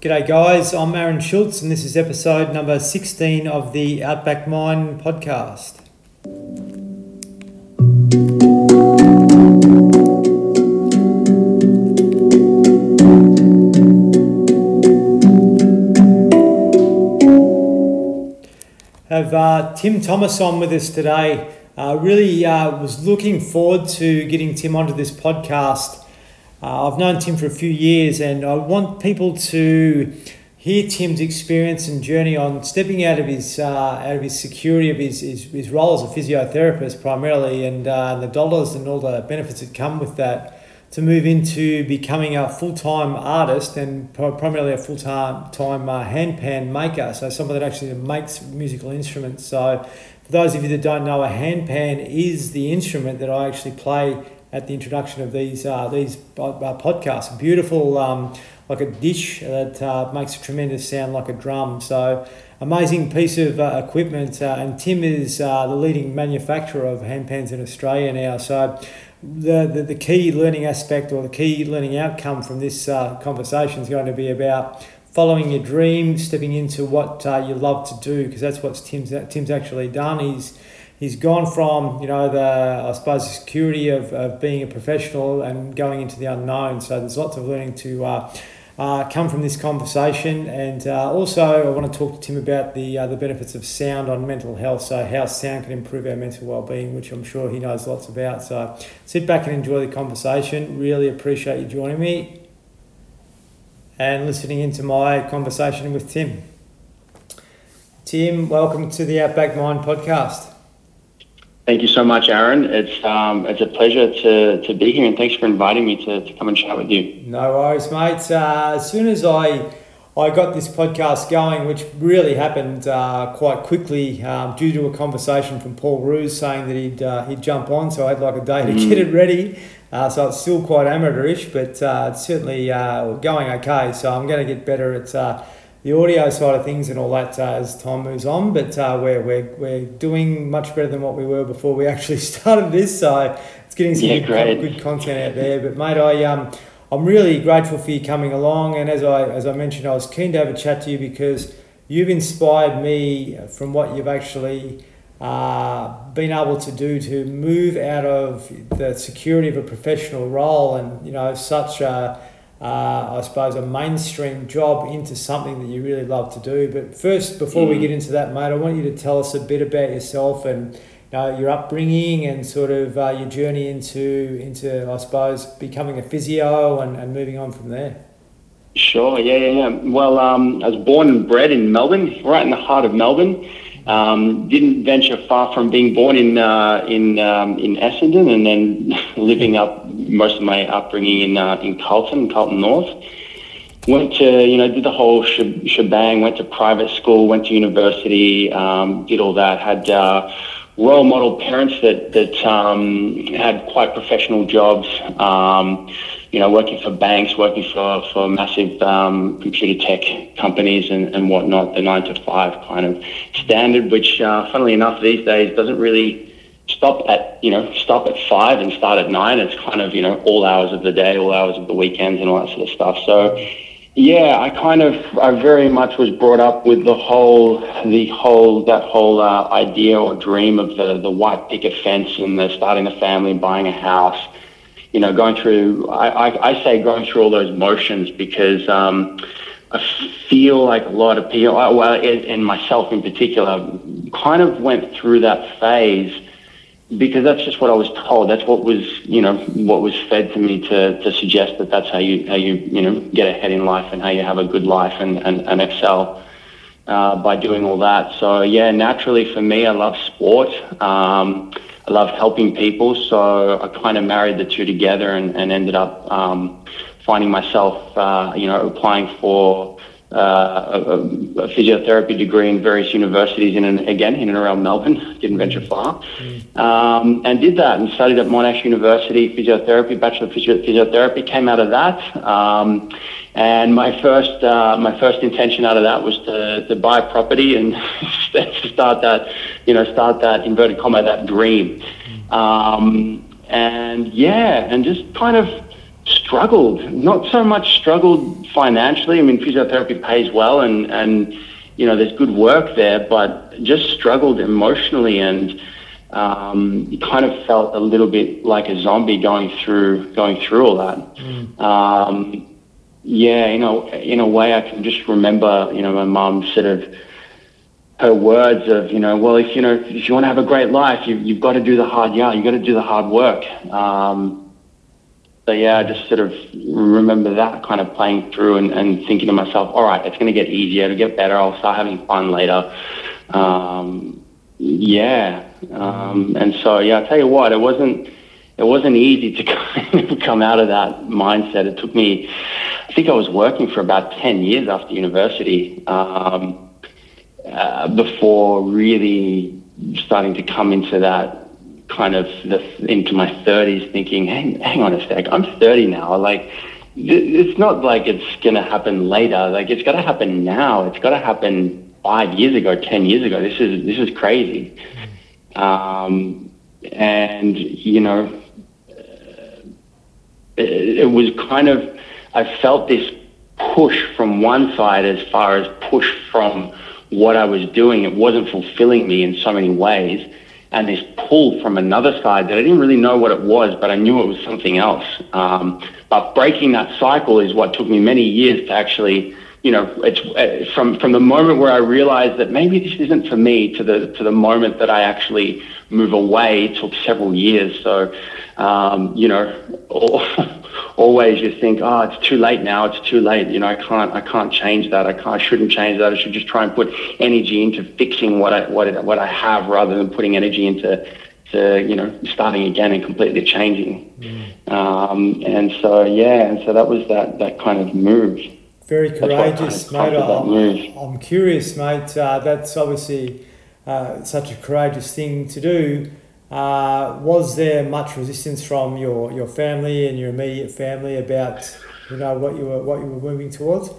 G'day, guys. I'm Aaron Schultz, and this is episode number 16 of the Outback Mind podcast. Have uh, Tim Thomas on with us today. Uh, really uh, was looking forward to getting Tim onto this podcast. Uh, I've known Tim for a few years, and I want people to hear Tim's experience and journey on stepping out of his uh, out of his security of his, his, his role as a physiotherapist primarily, and uh, the dollars and all the benefits that come with that, to move into becoming a full time artist and primarily a full time time uh, handpan maker. So someone that actually makes musical instruments. So for those of you that don't know, a handpan is the instrument that I actually play at the introduction of these uh, these uh, podcasts. Beautiful, um, like a dish that uh, makes a tremendous sound like a drum. So amazing piece of uh, equipment. Uh, and Tim is uh, the leading manufacturer of handpans in Australia now. So the, the, the key learning aspect or the key learning outcome from this conversation is going to be about following your dream, stepping into what you love to do, because that's what Tim's Tim's actually done. He's he's gone from you know the I suppose the security of, of being a professional and going into the unknown. So there's lots of learning to uh, uh, come from this conversation, and uh, also I want to talk to Tim about the uh, the benefits of sound on mental health. So how sound can improve our mental well-being, which I'm sure he knows lots about. So sit back and enjoy the conversation. Really appreciate you joining me and listening into my conversation with Tim. Tim, welcome to the Outback Mind podcast. Thank you so much, Aaron. It's um, it's a pleasure to, to be here, and thanks for inviting me to, to come and chat with you. No worries, mate. Uh, as soon as I I got this podcast going, which really happened uh, quite quickly um, due to a conversation from Paul Roos saying that he'd uh, he'd jump on, so I had like a day to mm. get it ready. Uh, so it's still quite amateurish, but uh, it's certainly uh, going okay. So I'm going to get better at the audio side of things and all that uh, as time moves on. But uh, we're, we're, we're doing much better than what we were before we actually started this. So it's getting some yeah, good, good, content out there. But mate, I um, I'm really grateful for you coming along. And as I as I mentioned, I was keen to have a chat to you because you've inspired me from what you've actually. Uh, been able to do to move out of the security of a professional role and you know such a uh, I suppose, a mainstream job into something that you really love to do. But first, before mm. we get into that, mate, I want you to tell us a bit about yourself and you know, your upbringing and sort of uh, your journey into, into, I suppose, becoming a physio and, and moving on from there. Sure, yeah, yeah, yeah. Well, um, I was born and bred in Melbourne, right in the heart of Melbourne. Um, didn't venture far from being born in uh, in um, in Essendon and then living up most of my upbringing in uh, in Carlton, Carlton North. Went to you know did the whole shebang. Went to private school. Went to university. Um, did all that. Had uh, role model parents that that um, had quite professional jobs. Um, you know, working for banks, working for, for massive um, computer tech companies and, and whatnot, the nine to five kind of standard, which, uh, funnily enough, these days doesn't really stop at, you know, stop at five and start at nine. It's kind of, you know, all hours of the day, all hours of the weekends and all that sort of stuff. So, yeah, I kind of, I very much was brought up with the whole, the whole, that whole uh, idea or dream of the, the white picket fence and the starting a family and buying a house you know, going through, I, I, I say going through all those motions because um, I feel like a lot of people, well, and myself in particular, kind of went through that phase because that's just what I was told. That's what was, you know, what was fed to me to, to suggest that that's how you, how you, you know, get ahead in life and how you have a good life and, and, and excel. Uh, by doing all that. So yeah, naturally for me, I love sport. Um, I love helping people, so I kind of married the two together and, and ended up um, finding myself, uh, you know, applying for uh, a, a, physiotherapy degree in various universities in and again in and around Melbourne. Didn't venture far, mm. um, and did that and studied at Monash University physiotherapy, bachelor of physiotherapy. Came out of that, um, and my first uh, my first intention out of that was to, to buy property and start that you know start that inverted comma that dream, mm. um, and yeah, and just kind of struggled. Not so much struggled financially. I mean, physiotherapy pays well, and and you know there's good work there, but just struggled emotionally and. Um, kind of felt a little bit like a zombie going through going through all that. Mm. Um, yeah, you know, in a way, I can just remember, you know, my mum sort of her words of, you know, well, if you know, if you want to have a great life, you, you've got to do the hard yard, you've got to do the hard work. Um, so yeah, I just sort of remember that kind of playing through and, and thinking to myself, all right, it's going to get easier, it'll get better, I'll start having fun later. Um, yeah, um, and so yeah, I tell you what, it wasn't it wasn't easy to kind of come out of that mindset. It took me, I think I was working for about ten years after university. Um, uh, before really starting to come into that kind of into my 30s thinking, hang, hang on a sec, I'm 30 now. Like, it's not like it's going to happen later. Like, it's got to happen now. It's got to happen five years ago, 10 years ago. This is, this is crazy. Um, and, you know, it, it was kind of, I felt this push from one side as far as push from what I was doing, it wasn't fulfilling me in so many ways. And this pull from another side that I didn't really know what it was, but I knew it was something else. Um, but breaking that cycle is what took me many years to actually, you know, it's uh, from from the moment where I realized that maybe this isn't for me to the to the moment that I actually move away took several years. So, um, you know, always you think, oh, it's too late now. It's too late. You know, I can't, I can't change that. I can't, I shouldn't change that. I should just try and put energy into fixing what I, what, it, what I have rather than putting energy into, to, you know, starting again and completely changing. Mm. Um, and so, yeah, and so that was that, that kind of move. Very courageous, mate. I'm, I'm, curious, mate. Uh, that's obviously uh, such a courageous thing to do. Uh, was there much resistance from your, your family and your immediate family about you know what you were what you were moving towards?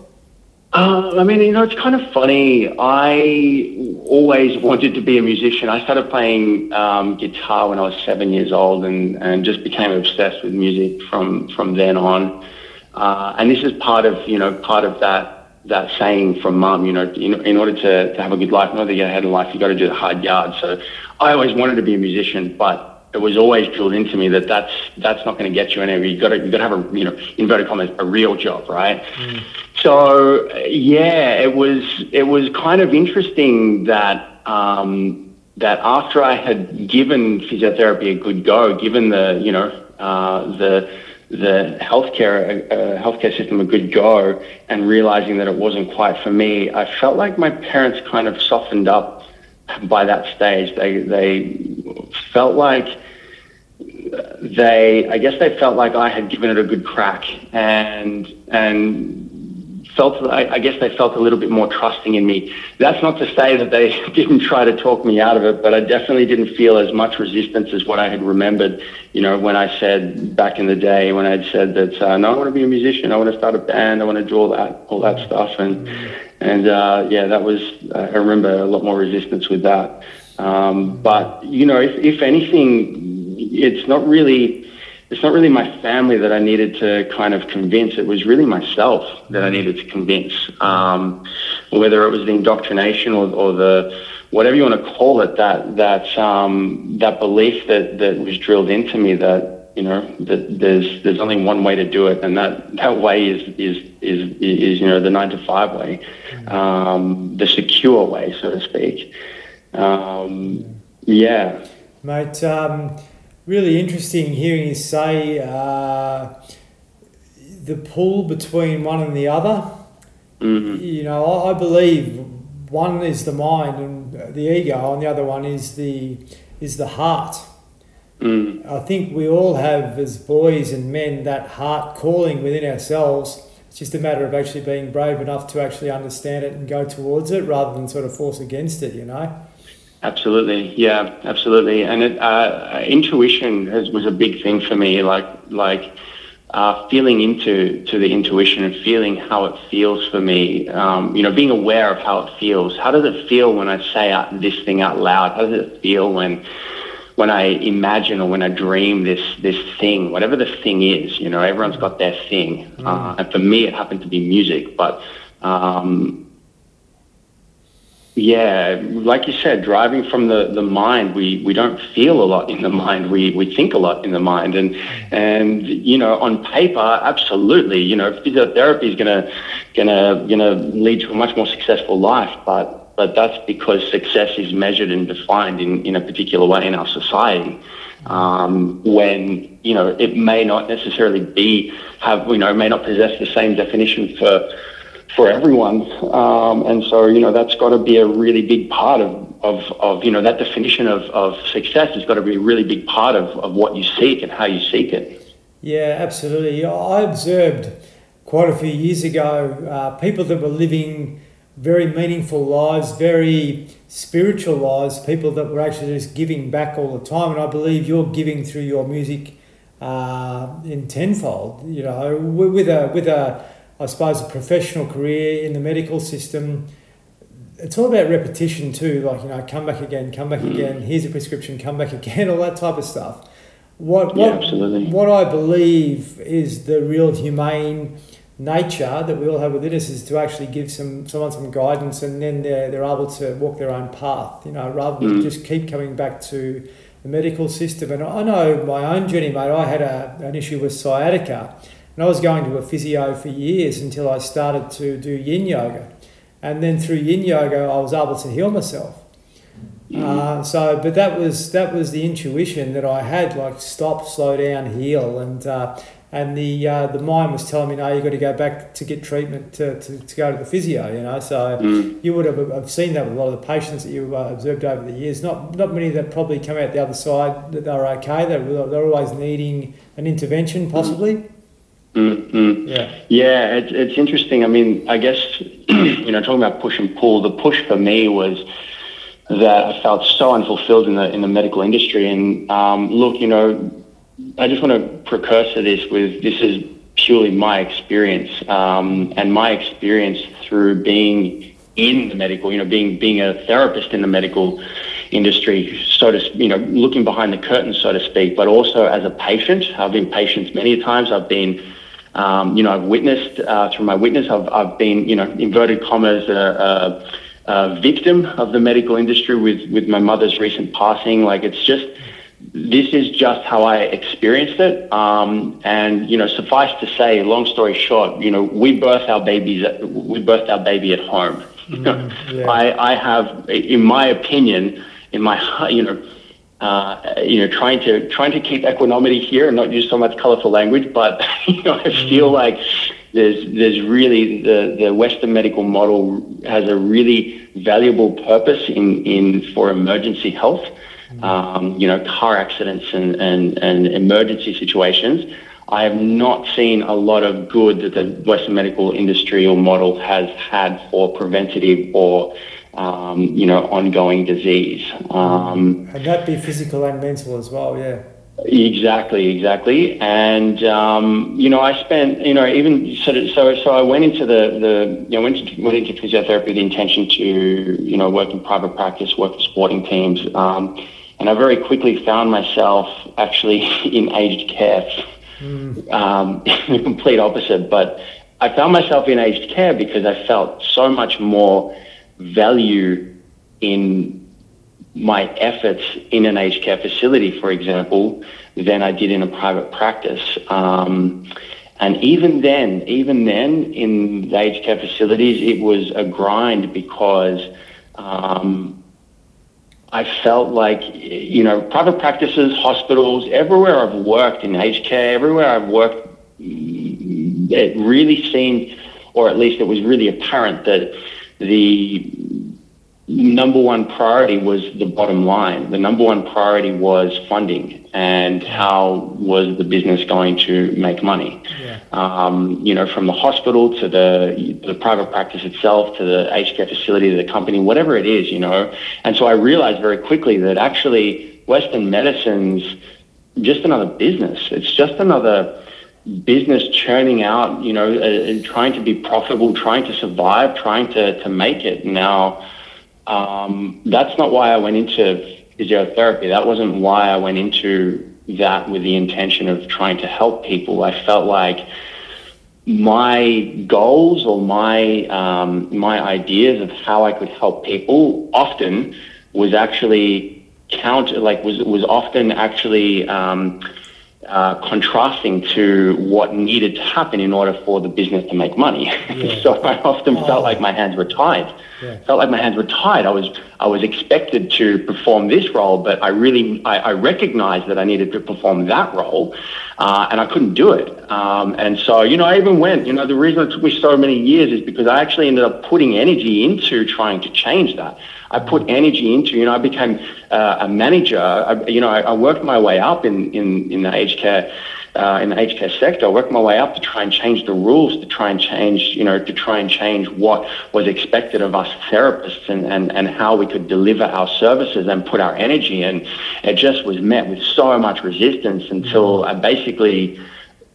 Uh, I mean, you know, it's kind of funny. I always wanted to be a musician. I started playing um, guitar when I was seven years old, and, and just became obsessed with music from from then on. Uh, and this is part of you know part of that that saying from mum, you know, in, in order to, to have a good life, in order to get ahead in life, you've got to do the hard yard. So I always wanted to be a musician, but it was always drilled into me that that's that's not going to get you anywhere. You got to you got to have a you know inverted commas a real job, right? Mm. So yeah, it was it was kind of interesting that um, that after I had given physiotherapy a good go, given the you know uh, the the healthcare uh, healthcare system a good go, and realizing that it wasn't quite for me, I felt like my parents kind of softened up by that stage. They they felt like they I guess they felt like I had given it a good crack and and felt I, I guess they felt a little bit more trusting in me. That's not to say that they didn't try to talk me out of it, but I definitely didn't feel as much resistance as what I had remembered. You know, when I said back in the day when I'd said that uh, no, I want to be a musician, I want to start a band, I want to do all that all that stuff and. And uh, yeah, that was, I remember a lot more resistance with that. Um, but, you know, if, if anything, it's not really, it's not really my family that I needed to kind of convince. It was really myself that I needed to convince. Um, whether it was the indoctrination or, or the, whatever you want to call it, that, that, um, that belief that, that was drilled into me that, you know that there's there's only one way to do it, and that that way is is is is you know the nine to five way, um, the secure way, so to speak. Um, yeah, mate. Really interesting hearing you say uh, the pull between one and the other. Mm-hmm. You know, I, I believe one is the mind and the ego, and the other one is the is the heart. Mm. I think we all have, as boys and men, that heart calling within ourselves. It's just a matter of actually being brave enough to actually understand it and go towards it rather than sort of force against it, you know? Absolutely, yeah, absolutely. And it, uh, intuition has, was a big thing for me, like like uh, feeling into to the intuition and feeling how it feels for me. Um, you know, being aware of how it feels. How does it feel when I say out, this thing out loud? How does it feel when when I imagine or when I dream this this thing, whatever the thing is, you know, everyone's got their thing, mm. uh, and for me, it happened to be music. But um, yeah, like you said, driving from the, the mind, we, we don't feel a lot in the mind. We, we think a lot in the mind. And, and, you know, on paper, absolutely, you know, physiotherapy is going to, gonna, gonna lead to a much more successful life. But, but that's because success is measured and defined in, in a particular way in our society. Um, when, you know, it may not necessarily be, have, you know, may not possess the same definition for, for everyone. Um, and so, you know, that's got to be a really big part of, of, of you know, that definition of, of success has got to be a really big part of, of what you seek and how you seek it. Yeah, absolutely. I observed quite a few years ago uh, people that were living very meaningful lives, very spiritual lives, people that were actually just giving back all the time. And I believe you're giving through your music uh, in tenfold, you know, with a, with a, I suppose, a professional career in the medical system, it's all about repetition too. Like you know, come back again, come back again. Here's a prescription, come back again. All that type of stuff. What what absolutely. what I believe is the real humane nature that we all have within us is to actually give some someone some guidance, and then they're they're able to walk their own path. You know, rather than mm. just keep coming back to the medical system. And I know my own journey, mate. I had a, an issue with sciatica and I was going to a physio for years until I started to do yin yoga. And then through yin yoga, I was able to heal myself. Mm-hmm. Uh, so, but that was that was the intuition that I had, like stop, slow down, heal, and uh, and the uh, the mind was telling me, no, you've got to go back to get treatment to, to, to go to the physio, you know. So mm. you would have, have seen that with a lot of the patients that you uh, observed over the years. Not not many that probably come out the other side that they're okay. They're, they're always needing an intervention, possibly. Mm. Mm-hmm. Yeah, yeah, it's it's interesting. I mean, I guess you know, talking about push and pull. The push for me was that I felt so unfulfilled in the in the medical industry. And um, look, you know, I just want to precursor this with this is purely my experience um, and my experience through being in the medical, you know, being being a therapist in the medical industry, so to you know, looking behind the curtain, so to speak, but also as a patient. I've been patients many times. I've been um, you know, I've witnessed uh, through my witness, I've, I've been, you know, inverted commas, a, a, a, victim of the medical industry with, with my mother's recent passing. Like, it's just, this is just how I experienced it. Um, and, you know, suffice to say, long story short, you know, we birth our babies, we birthed our baby at home. Mm, yeah. I, I have, in my opinion, in my, you know, uh, you know, trying to trying to keep equanimity here and not use so much colorful language. But you know, I feel mm. like there's there's really the the Western medical model has a really valuable purpose in in for emergency health. Mm. Um, you know, car accidents and, and, and emergency situations. I have not seen a lot of good that the Western medical industry or model has had for preventative or um, you know, ongoing disease. Um, and that be physical and mental as well, yeah. Exactly, exactly. And um, you know, I spent, you know, even of, so so I went into the the you know went into, went into physiotherapy with the intention to you know work in private practice, work with sporting teams, um, and I very quickly found myself actually in aged care. Mm. Um, the complete opposite, but I found myself in aged care because I felt so much more value in my efforts in an aged care facility, for example, than I did in a private practice. Um, and even then, even then, in the aged care facilities, it was a grind because um, I felt like, you know, private practices, hospitals, everywhere I've worked in aged care, everywhere I've worked, it really seemed, or at least it was really apparent that the number one priority was the bottom line. The number one priority was funding and how was the business going to make money. Yeah. Um, you know, from the hospital to the the private practice itself to the aged care facility to the company, whatever it is, you know. And so I realized very quickly that actually Western medicine's just another business. It's just another business churning out, you know, uh, trying to be profitable, trying to survive, trying to, to make it. Now, um, that's not why I went into physiotherapy. That wasn't why I went into that with the intention of trying to help people. I felt like my goals or my um, my ideas of how I could help people often was actually count like was was often actually um, uh, contrasting to what needed to happen in order for the business to make money. Yeah. so I often oh. felt like my hands were tied. Yeah. Felt like my hands were tied. I was I was expected to perform this role, but I really I, I recognized that I needed to perform that role, uh, and I couldn't do it. Um, and so you know I even went. You know the reason it took me so many years is because I actually ended up putting energy into trying to change that. I put energy into. You know, I became uh, a manager. I, you know, I, I, worked my way up in in, in the aged care. Uh, in the aged care sector, I worked my way up to try and change the rules, to try and change, you know, to try and change what was expected of us therapists and, and, and how we could deliver our services and put our energy in. It just was met with so much resistance until I basically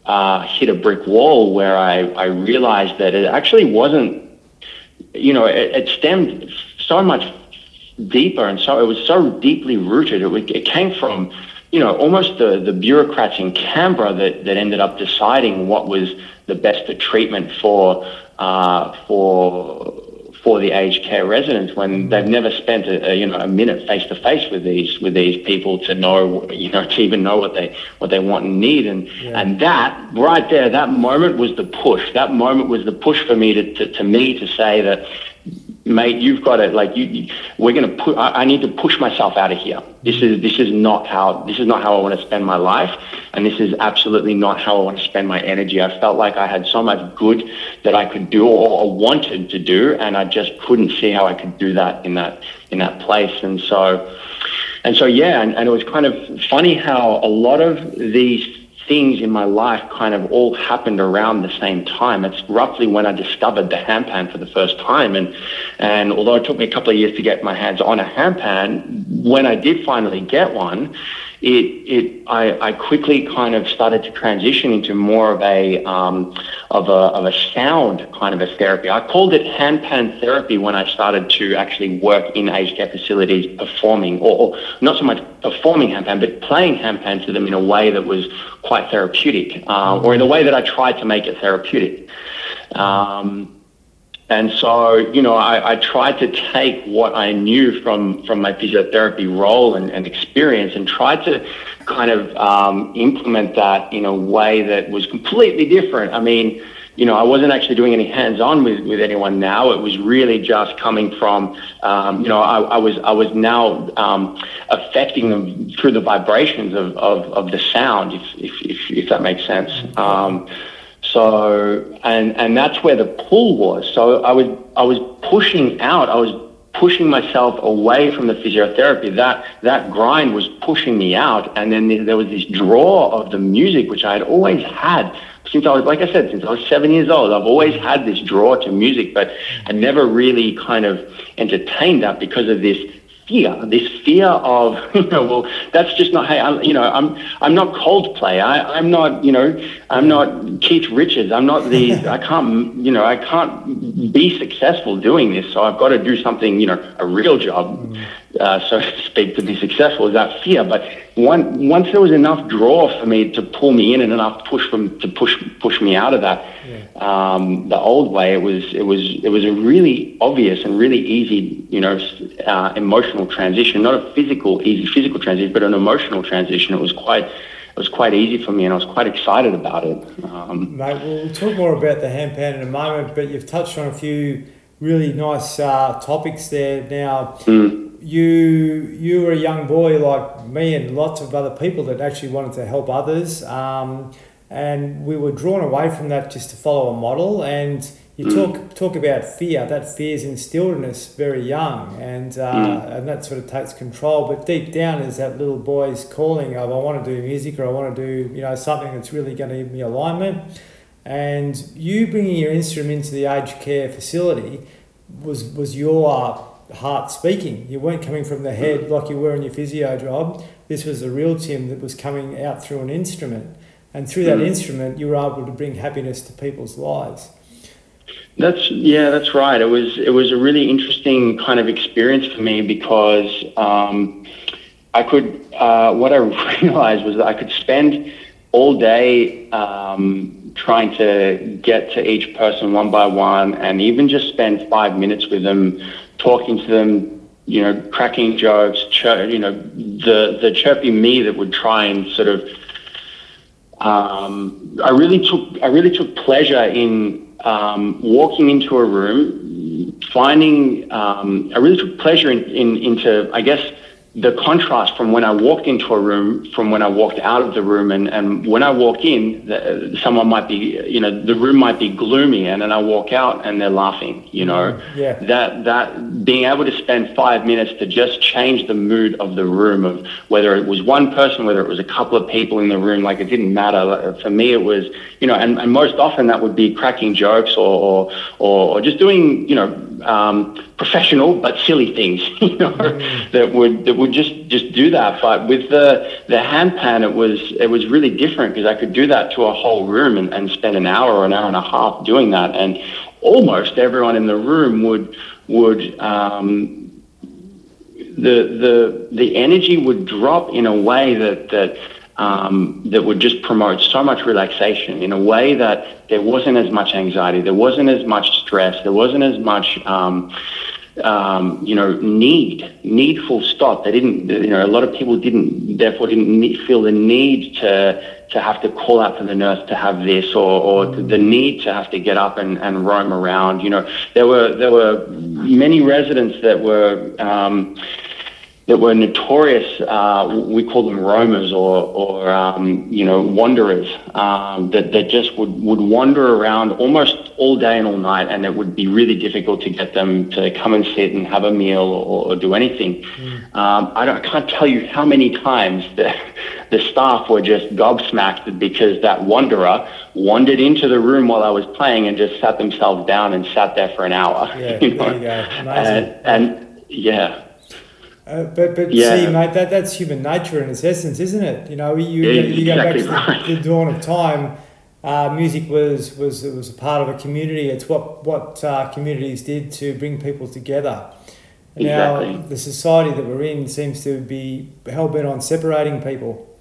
uh, hit a brick wall where I, I realized that it actually wasn't, you know, it, it stemmed so much deeper and so it was so deeply rooted. It, it came from, you know, almost the, the bureaucrats in Canberra that, that ended up deciding what was the best treatment for uh, for for the aged care residents when they've never spent a, a you know a minute face to face with these with these people to know you know to even know what they what they want and need. And yeah. and that right there that moment was the push. That moment was the push for me to, to, to me to say that mate, you've got to like you. We're to put. I, I, need to push myself out of here. This is this is not how this is not how I want to spend my life, and this is absolutely not how I want to spend my energy. I felt like I had so much good that I could do or, or wanted to do, and I just couldn't see how I could do that in that in that place. And so, and so yeah, and, and it was kind of funny how a lot of these things in my life kind of all happened around the same time. It's roughly when I discovered the handpan for the first time. And, and although it took me a couple of years to get my hands on a handpan, when I did finally get one, it, it I, I quickly kind of started to transition into more of a, um, of a, of a sound kind of a therapy. I called it handpan therapy when I started to actually work in aged care facilities performing, or, or not so much performing handpan, but playing handpan to them in a way that was quite therapeutic, uh, or in a way that I tried to make it therapeutic. Um, and so, you know, I, I, tried to take what I knew from, from my physiotherapy role and, and experience and tried to kind of um, implement that in a way that was completely different. I mean, you know, I wasn't actually doing any hands-on with, with anyone now. It was really just coming from, um, you know, I, I, was I was now um, affecting them through the vibrations of, of, of the sound, if, if, if, if that makes sense. Um, so, and, and that's where the pull was. So I was, I was pushing out, I was pushing myself away from the physiotherapy. That, that grind was pushing me out. And then there was this draw of the music, which I had always had since I was, like I said, since I was seven years old. I've always had this draw to music, but I never really kind of entertained that because of this fear, this fear of, you know, well, that's just not, hey, I'm, you know, I'm, I'm not Coldplay. I, I'm not, you know, I'm not Keith Richards. I'm not the, I can't, you know, I can't be successful doing this. So I've got to do something, you know, a real job, mm. uh, so to speak, to be successful is that fear. But one, once there was enough draw for me to pull me in and enough push from, to push, push me out of that. Um, the old way, it was, it was, it was a really obvious and really easy, you know, uh, emotional transition, not a physical, easy physical transition, but an emotional transition. It was quite, it was quite easy for me, and I was quite excited about it. Um, Mate, we'll talk more about the handpan in a moment, but you've touched on a few really nice uh, topics there. Now, mm. you you were a young boy like me and lots of other people that actually wanted to help others, um, and we were drawn away from that just to follow a model and you mm. talk talk about fear. That fear is instilled in us very young, and uh, mm. and that sort of takes control. But deep down is that little boy's calling of I want to do music or I want to do you know something that's really going to give me alignment. And you bringing your instrument into the aged care facility was was your heart speaking. You weren't coming from the head mm. like you were in your physio job. This was the real Tim that was coming out through an instrument, and through that mm. instrument, you were able to bring happiness to people's lives. That's yeah, that's right. It was it was a really interesting kind of experience for me because um, I could, uh, what I realized was that I could spend all day um, trying to get to each person one by one and even just spend five minutes with them, talking to them, you know, cracking jokes, chir- you know, the, the chirpy me that would try and sort of, um, I really took, I really took pleasure in um, walking into a room, finding, um, I really took pleasure in, in, into, I guess, the contrast from when I walked into a room from when I walked out of the room and, and when I walk in the, someone might be you know the room might be gloomy and then I walk out and they're laughing you know mm-hmm. yeah. that that being able to spend five minutes to just change the mood of the room of whether it was one person whether it was a couple of people in the room like it didn't matter for me it was you know and, and most often that would be cracking jokes or or, or just doing you know um, professional but silly things, you know, mm. that would that would just just do that. But with the the handpan, it was it was really different because I could do that to a whole room and, and spend an hour or an hour and a half doing that, and almost everyone in the room would would um, the the the energy would drop in a way that that um, that would just promote so much relaxation in a way that there wasn't as much anxiety, there wasn't as much stress, there wasn't as much, um, um, you know, need, needful stop. They didn't, you know, a lot of people didn't, therefore didn't need, feel the need to to have to call out for the nurse to have this or, or the need to have to get up and, and roam around. You know, there were there were many residents that were um, that were notorious. Uh, we call them roamers or, or um, you know, wanderers um, that, that just would, would wander around almost all day and all night, and it would be really difficult to get them to come and sit and have a meal or, or do anything. Mm. Um, I, I, can't tell you how many times the, the staff were just gobsmacked because that wanderer wandered into the room while I was playing and just sat themselves down and sat there for an hour. Yeah, you know? you. Amazing. And, and yeah. Uh, but but yeah. see, mate, that, that's human nature in its essence, isn't it? You know, you, yeah, you, you exactly go back to the, the, dawn of time. Uh, music was was was a part of a community. It's what what uh, communities did to bring people together. Exactly. Now the society that we're in seems to be hell bent on separating people.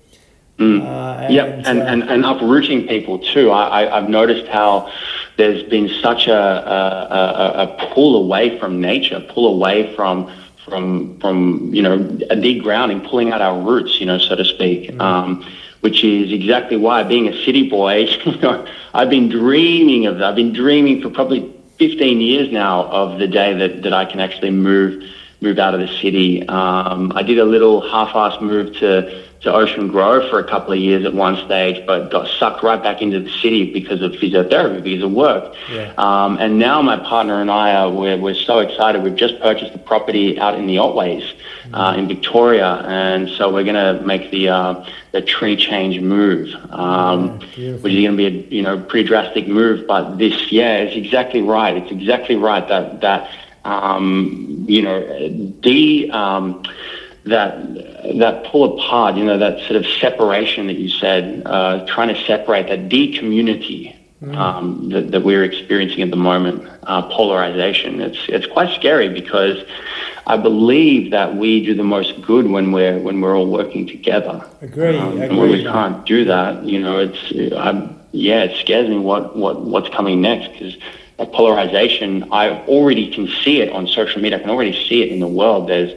Mm. Uh, and, yep, and, uh, and, and uprooting people too. I, I, have noticed how there's been such a, a, a, a pull away from nature, pull away from from from you know a degrounding, pulling out our roots, you know, so to speak. Mm-hmm. Um, which is exactly why, being a city boy, you know, I've been dreaming of. I've been dreaming for probably 15 years now of the day that, that I can actually move move out of the city. Um, I did a little half-assed move to to Ocean Grove for a couple of years at one stage, but got sucked right back into the city because of physiotherapy, because of work. Yeah. Um, and now my partner and I are we're, we're so excited. We've just purchased a property out in the Otways mm-hmm. uh, in Victoria, and so we're going to make the uh, the tree change move, um, yeah, which is going to be a you know pretty drastic move. But this, yeah, it's exactly right. It's exactly right that that um, you know the um, that that pull apart, you know, that sort of separation that you said, uh, trying to separate that decommunity mm. um, that, that, we're experiencing at the moment, uh, polarization. It's it's quite scary because I believe that we do the most good when we're when we're all working together. Agree. Um, agree. And when we can't do that, you know, it's I'm, yeah, it scares me what what what's coming next because that polarization, I already can see it on social media. I can already see it in the world. There's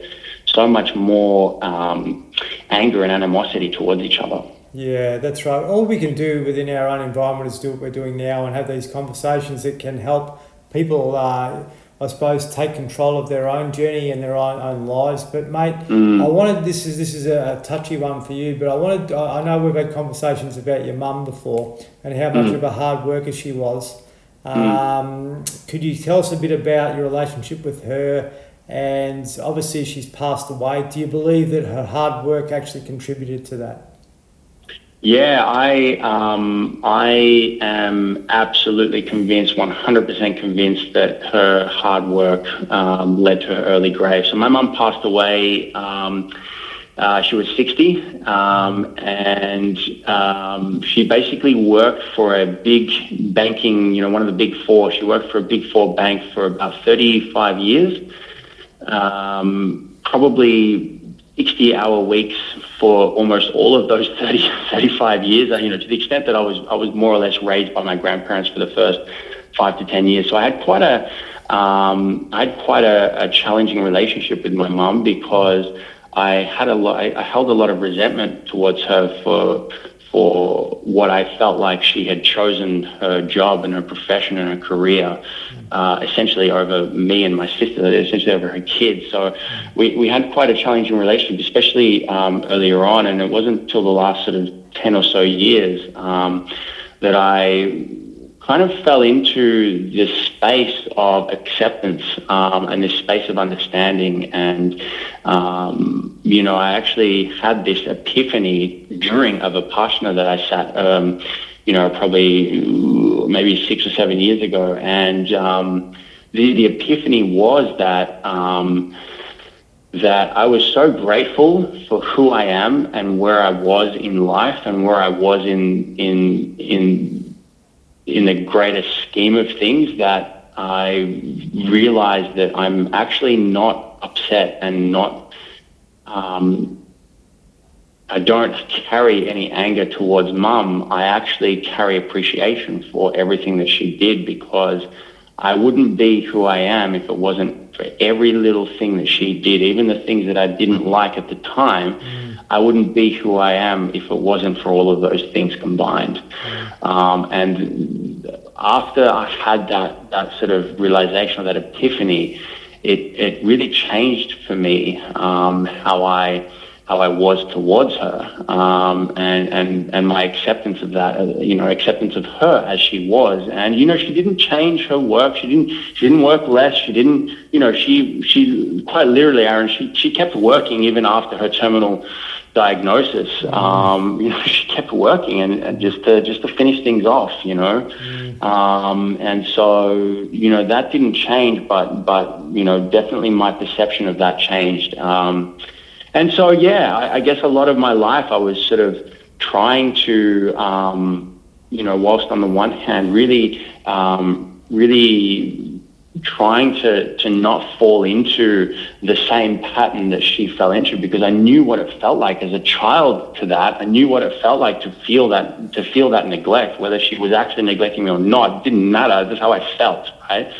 so much more um, anger and animosity towards each other. Yeah, that's right. All we can do within our own environment is do what we're doing now and have these conversations that can help people, uh, I suppose, take control of their own journey and their own, own lives. But mate, mm. I wanted this is this is a touchy one for you, but I wanted I know we've had conversations about your mum before and how much mm. of a hard worker she was. Mm. Um, could you tell us a bit about your relationship with her? And obviously she's passed away. Do you believe that her hard work actually contributed to that? Yeah, I um, I am absolutely convinced, 100% convinced that her hard work um, led to her early grave. So my mum passed away. Um, uh, she was 60, um, and um, she basically worked for a big banking, you know, one of the big four. She worked for a big four bank for about 35 years um, probably 60 hour weeks for almost all of those 30, 35 years, you know, to the extent that I was, I was more or less raised by my grandparents for the first five to 10 years. So I had quite a, um, I had quite a, a challenging relationship with my mum because I had a lot, I held a lot of resentment towards her for, for what I felt like she had chosen her job and her profession and her career, uh, essentially over me and my sister, essentially over her kids. So we, we had quite a challenging relationship, especially um, earlier on. And it wasn't until the last sort of 10 or so years um, that I kind of fell into this space of acceptance um, and this space of understanding. And, um, you know, I actually had this epiphany during a Vipassana that I sat, um, you know, probably maybe six or seven years ago. And um, the, the epiphany was that um, that I was so grateful for who I am and where I was in life and where I was in in in in the greater scheme of things that I realized that I'm actually not upset and not, um, I don't carry any anger towards mum. I actually carry appreciation for everything that she did because I wouldn't be who I am if it wasn't for every little thing that she did, even the things that I didn't like at the time. Mm. I wouldn't be who I am if it wasn't for all of those things combined. Um, and after I had that, that sort of realization, or that epiphany, it, it really changed for me um, how I how I was towards her, um, and and and my acceptance of that, uh, you know, acceptance of her as she was, and you know, she didn't change her work. She didn't she didn't work less. She didn't, you know, she she quite literally, Aaron, she she kept working even after her terminal diagnosis, um, you know, she kept working and, and, just to just to finish things off, you know, mm. um, and so you know that didn't change, but but you know definitely my perception of that changed, um, and so yeah, I, I, guess a lot of my life I was sort of trying to, um, you know, whilst on the one hand really um, really trying to to not fall into the same pattern that she fell into because I knew what it felt like as a child to that. I knew what it felt like to feel that to feel that neglect, whether she was actually neglecting me or not, didn't matter. That's how I felt, right?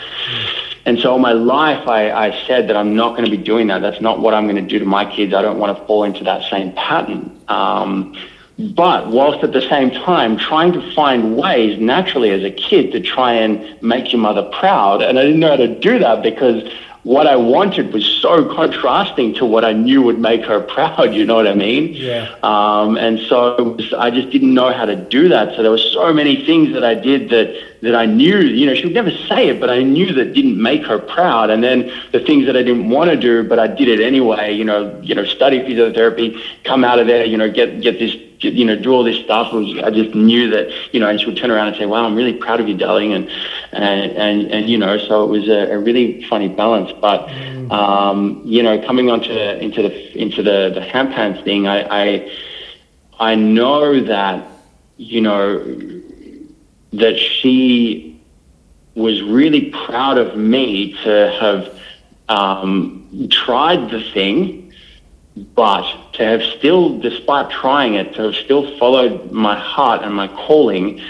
And so my life, I, I said that I'm not going to be doing that. That's not what I'm going to do to my kids. I don't want to fall into that same pattern. Um, but whilst at the same time trying to find ways naturally as a kid to try and make your mother proud. And I didn't know how to do that because what I wanted was so contrasting to what I knew would make her proud. You know what I mean? Yeah. Um, and so was, I just didn't know how to do that. So there were so many things that I did that that I knew. You know, she would never say it, but I knew that didn't make her proud. And then the things that I didn't want to do, but I did it anyway. You know, you know, study physiotherapy, come out of there. You know, get get this you know, do all this stuff. Was, I just knew that, you know, and she would turn around and say, "Wow, I'm really proud of you, darling," and and and, and you know, so it was a, a really funny balance. But mm. um, you know, coming onto into the into the the handpans thing, I, I I know that you know that she was really proud of me to have um, tried the thing but to have still, despite trying it, to have still followed my heart and my calling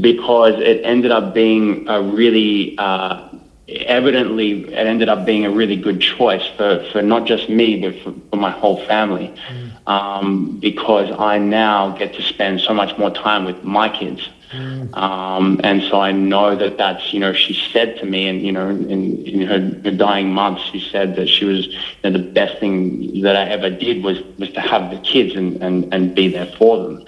because it ended up being a really, uh, evidently, it ended up being a really good choice for, for not just me, but for, for my whole family. Mm. Um, because I now get to spend so much more time with my kids. Um, and so I know that that's, you know, she said to me, and, you know, in, in her, her dying months, she said that she was, you know, the best thing that I ever did was, was to have the kids and, and, and be there for them.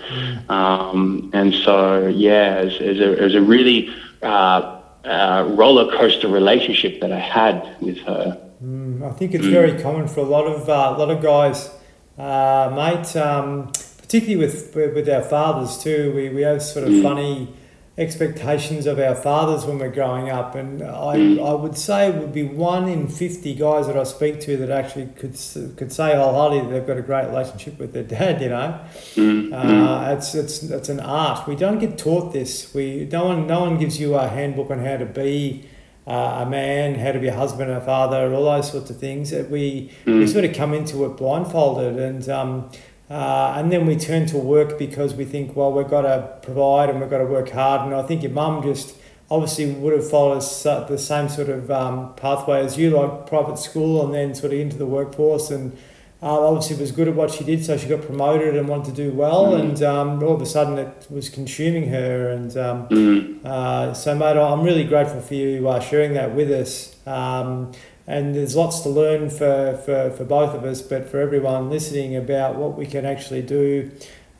Um, and so, yeah, it was, it was, a, it was a really uh, uh, roller coaster relationship that I had with her. Mm, I think it's very common for a lot of, uh, a lot of guys, uh, mate. Um, particularly with with our fathers too. We, we have sort of mm. funny expectations of our fathers when we're growing up, and I, mm. I would say it would be one in fifty guys that I speak to that actually could could say wholeheartedly they've got a great relationship with their dad. You know, mm. uh, it's it's it's an art. We don't get taught this. We no one no one gives you a handbook on how to be uh, a man, how to be a husband and a father, all those sorts of things. That we mm. we sort of come into it blindfolded, and um, uh, and then we turn to work because we think, well, we've got to provide and we've got to work hard. And I think your mum just obviously would have followed the same sort of um, pathway as you, like private school and then sort of into the workforce and uh, obviously was good at what she did, so she got promoted and wanted to do well, mm. and um, all of a sudden it was consuming her. And um, mm. uh, so, mate, I'm really grateful for you uh, sharing that with us. Um, and there's lots to learn for, for, for both of us, but for everyone listening about what we can actually do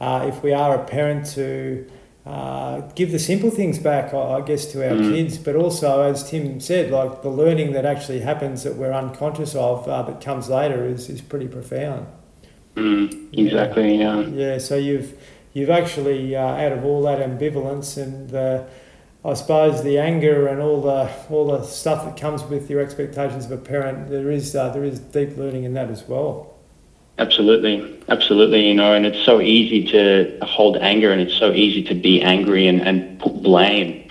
uh, if we are a parent to uh, give the simple things back, I guess, to our mm. kids, but also, as Tim said, like the learning that actually happens that we're unconscious of uh, that comes later is, is pretty profound. Mm, exactly. Yeah. Yeah. So you've you've actually uh, out of all that ambivalence and the, I suppose the anger and all the all the stuff that comes with your expectations of a parent, there is uh, there is deep learning in that as well. Absolutely, absolutely. You know, and it's so easy to hold anger, and it's so easy to be angry and, and put blame.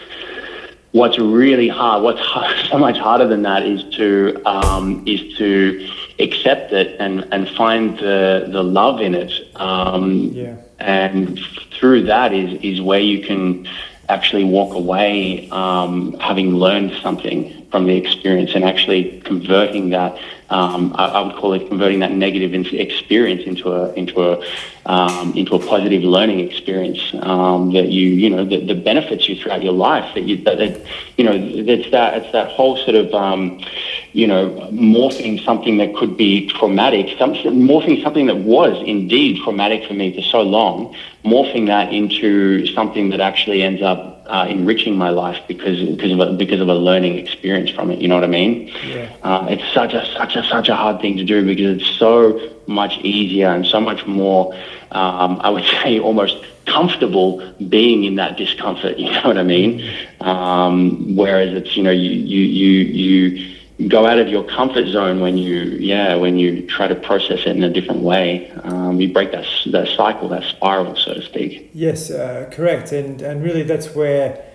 What's really hard, what's hard, so much harder than that, is to um, is to accept it and, and find the the love in it. Um, yeah. And through that is is where you can actually walk away um, having learned something from the experience and actually converting that um, I, I, would call it converting that negative experience into a into a um, into a positive learning experience um, that you you know that, that benefits you throughout your life that you that, that you know it's that it's that whole sort of um, you know morphing something that could be traumatic some, morphing something that was indeed traumatic for me for so long morphing that into something that actually ends up uh, enriching my life because because of a, because of a learning experience from it. You know what I mean? Yeah. Uh, it's such a such a such a hard thing to do because it's so much easier and so much more. Um, I would say almost comfortable being in that discomfort. You know what I mean? Um, whereas it's you know you you you you go out of your comfort zone when you yeah when you try to process it in a different way. Um, you break that that cycle that spiral so to speak. Yes uh, correct. And and really that's where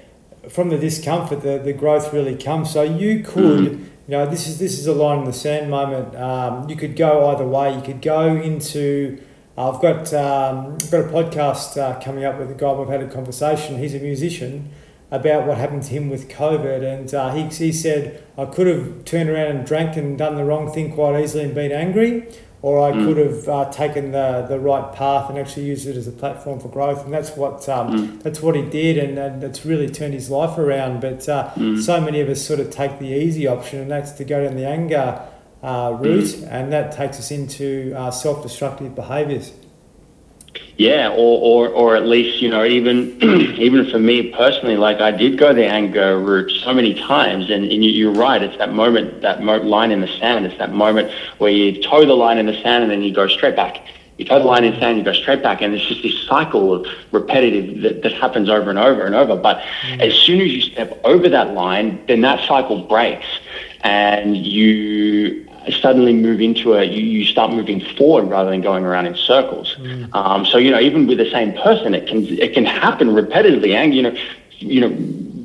from the discomfort the, the growth really comes. So you could mm-hmm. you know this is this is a line in the sand moment. Um, you could go either way. You could go into I've got um, I've got a podcast uh, coming up with a guy. We've had a conversation. He's a musician about what happened to him with COVID. And uh, he, he said, I could have turned around and drank and done the wrong thing quite easily and been angry, or I mm. could have uh, taken the, the right path and actually used it as a platform for growth. And that's what um, mm. that's what he did, and, and it's really turned his life around. But uh, mm. so many of us sort of take the easy option, and that's to go down the anger uh, route, mm. and that takes us into uh, self destructive behaviours. Yeah, or, or, or at least, you know, even even for me personally, like I did go the anger route so many times, and, and you're right, it's that moment, that mo- line in the sand, it's that moment where you toe the line in the sand and then you go straight back. You toe the line in the sand, you go straight back, and it's just this cycle of repetitive that, that happens over and over and over. But mm. as soon as you step over that line, then that cycle breaks, and you suddenly move into a you, you start moving forward rather than going around in circles. Mm. Um, so you know, even with the same person, it can it can happen repetitively, and you know, you know,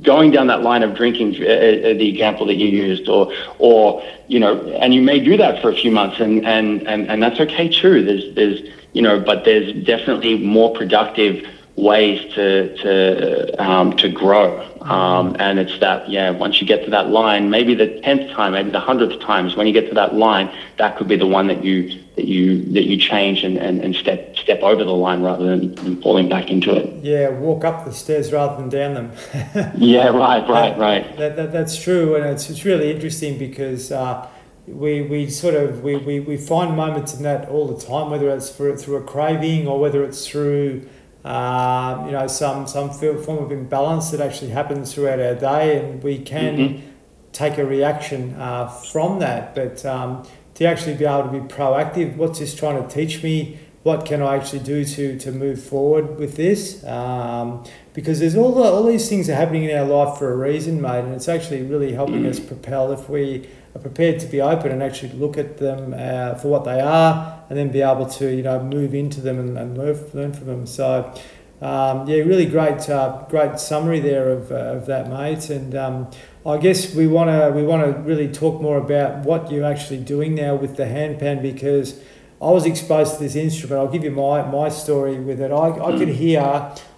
going down that line of drinking, uh, uh, the example that you used, or or you know, and you may do that for a few months, and and and, and that's okay too. There's there's you know, but there's definitely more productive ways to to um, to grow. Um, and it's that yeah. Once you get to that line, maybe the tenth time, maybe the hundredth times, when you get to that line, that could be the one that you that you that you change and, and, and step step over the line rather than, than falling back into it. Yeah, walk up the stairs rather than down them. yeah, right, right, right. That, that, that's true, and it's it's really interesting because. Uh, we, we sort of we, we, we find moments in that all the time, whether it's for, through a craving or whether it's through um, you know, some some form of imbalance that actually happens throughout our day, and we can mm-hmm. take a reaction uh, from that. But um, to actually be able to be proactive, what's this trying to teach me? What can I actually do to, to move forward with this? Um, because there's all the, all these things are happening in our life for a reason, mate, and it's actually really helping us propel if we are prepared to be open and actually look at them uh, for what they are and then be able to you know move into them and, and learn, learn from them so Um, yeah, really great, uh, great summary there of, uh, of that, mate. And um, I guess we want to we want to really talk more about what you're actually doing now with the handpan because I was exposed to this instrument. I'll give you my, my story with it. I, I could hear,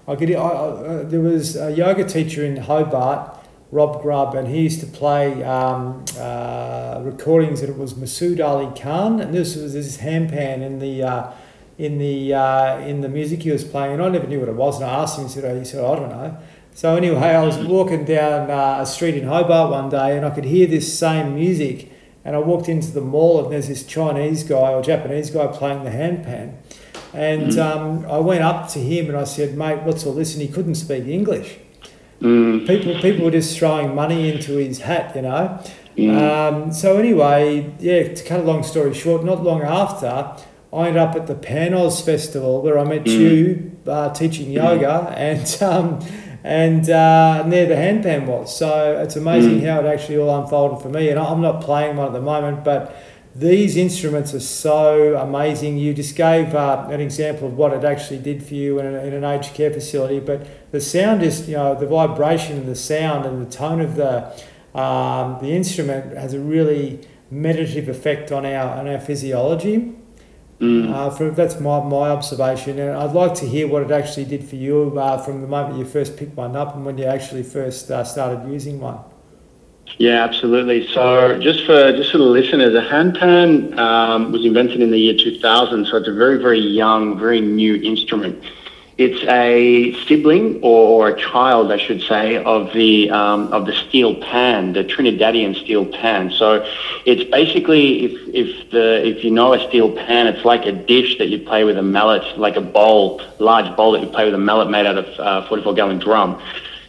I could hear, I, I, there was a yoga teacher in Hobart, Rob Grubb, and he used to play um, uh, recordings, and it was Masood Ali Khan, and this was his handpan in the. Uh, in the uh, in the music he was playing, and I never knew what it was. And I asked him, he said, he said I don't know. So anyway, I was walking down uh, a street in Hobart one day, and I could hear this same music. And I walked into the mall, and there's this Chinese guy or Japanese guy playing the handpan. And mm. um, I went up to him and I said, "Mate, what's all this?" And he couldn't speak English. Mm. People, people were just throwing money into his hat, you know. Mm. Um, so anyway, yeah. To cut a long story short, not long after, I ended up at the Panos Festival where I met mm. you uh, teaching mm. yoga, and um, and uh, and there the handpan was. So it's amazing mm. how it actually all unfolded for me. And I'm not playing one at the moment, but these instruments are so amazing. You just gave uh, an example of what it actually did for you in, a, in an aged care facility, but the sound is, you know, the vibration and the sound and the tone of the um, the instrument has a really meditative effect on our on our physiology. Mm. Uh, for, that's my, my observation, and I'd like to hear what it actually did for you uh, from the moment you first picked one up and when you actually first uh, started using one. Yeah, absolutely. So, just for just for the listeners, a handpan um, was invented in the year 2000, so it's a very, very young, very new instrument. It's a sibling or, a child, I should say, of the um, of the steel pan, the Trinidadian steel pan. So it's basically if if the if you know a steel pan, it's like a dish that you play with a mallet, like a bowl, large bowl that you play with a mallet made out of uh, 44 gallon drum.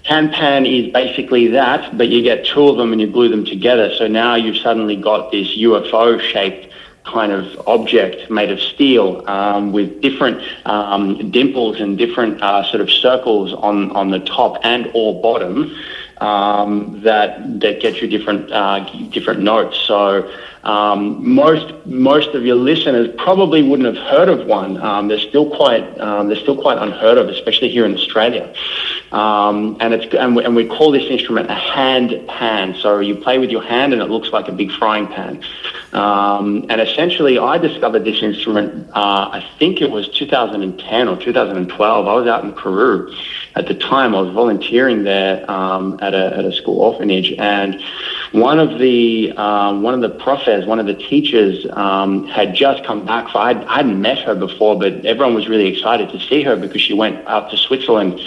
Hand pan is basically that, but you get two of them and you glue them together. So now you've suddenly got this UFO shaped kind of object made of steel um, with different um, dimples and different uh, sort of circles on, on the top and or bottom um, that that get you different uh, different notes. So um, most most of your listeners probably wouldn't have heard of one. Um, they're still quite um, they're still quite unheard of, especially here in Australia. Um, and it's and we, and we, call this instrument a hand pan. So you play with your hand, and it looks like a big frying pan. Um, and essentially, I discovered this instrument. Uh, I think it was 2010 or 2012. I was out in Peru at the time. I was volunteering there um, at a at a school orphanage, and one of the um, one of the profs, one of the teachers, um, had just come back. For, I'd, I hadn't met her before, but everyone was really excited to see her because she went out to Switzerland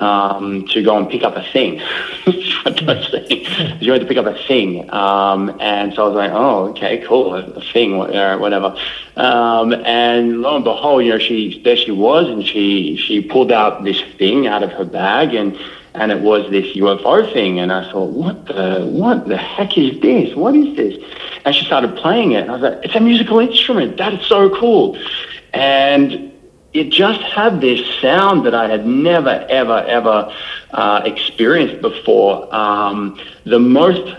um, to go and pick up a thing. she went to pick up a thing, um, and so I was like, "Oh, okay, cool, a, thing, whatever." Um, and lo and behold, you know, she there she was, and she she pulled out this thing out of her bag, and and it was this UFO thing, and I thought, "What the what the heck is this? What is this?" And she started playing it, and I was like, "It's a musical instrument. That is so cool." And it just had this sound that I had never, ever, ever uh, experienced before. Um, the most,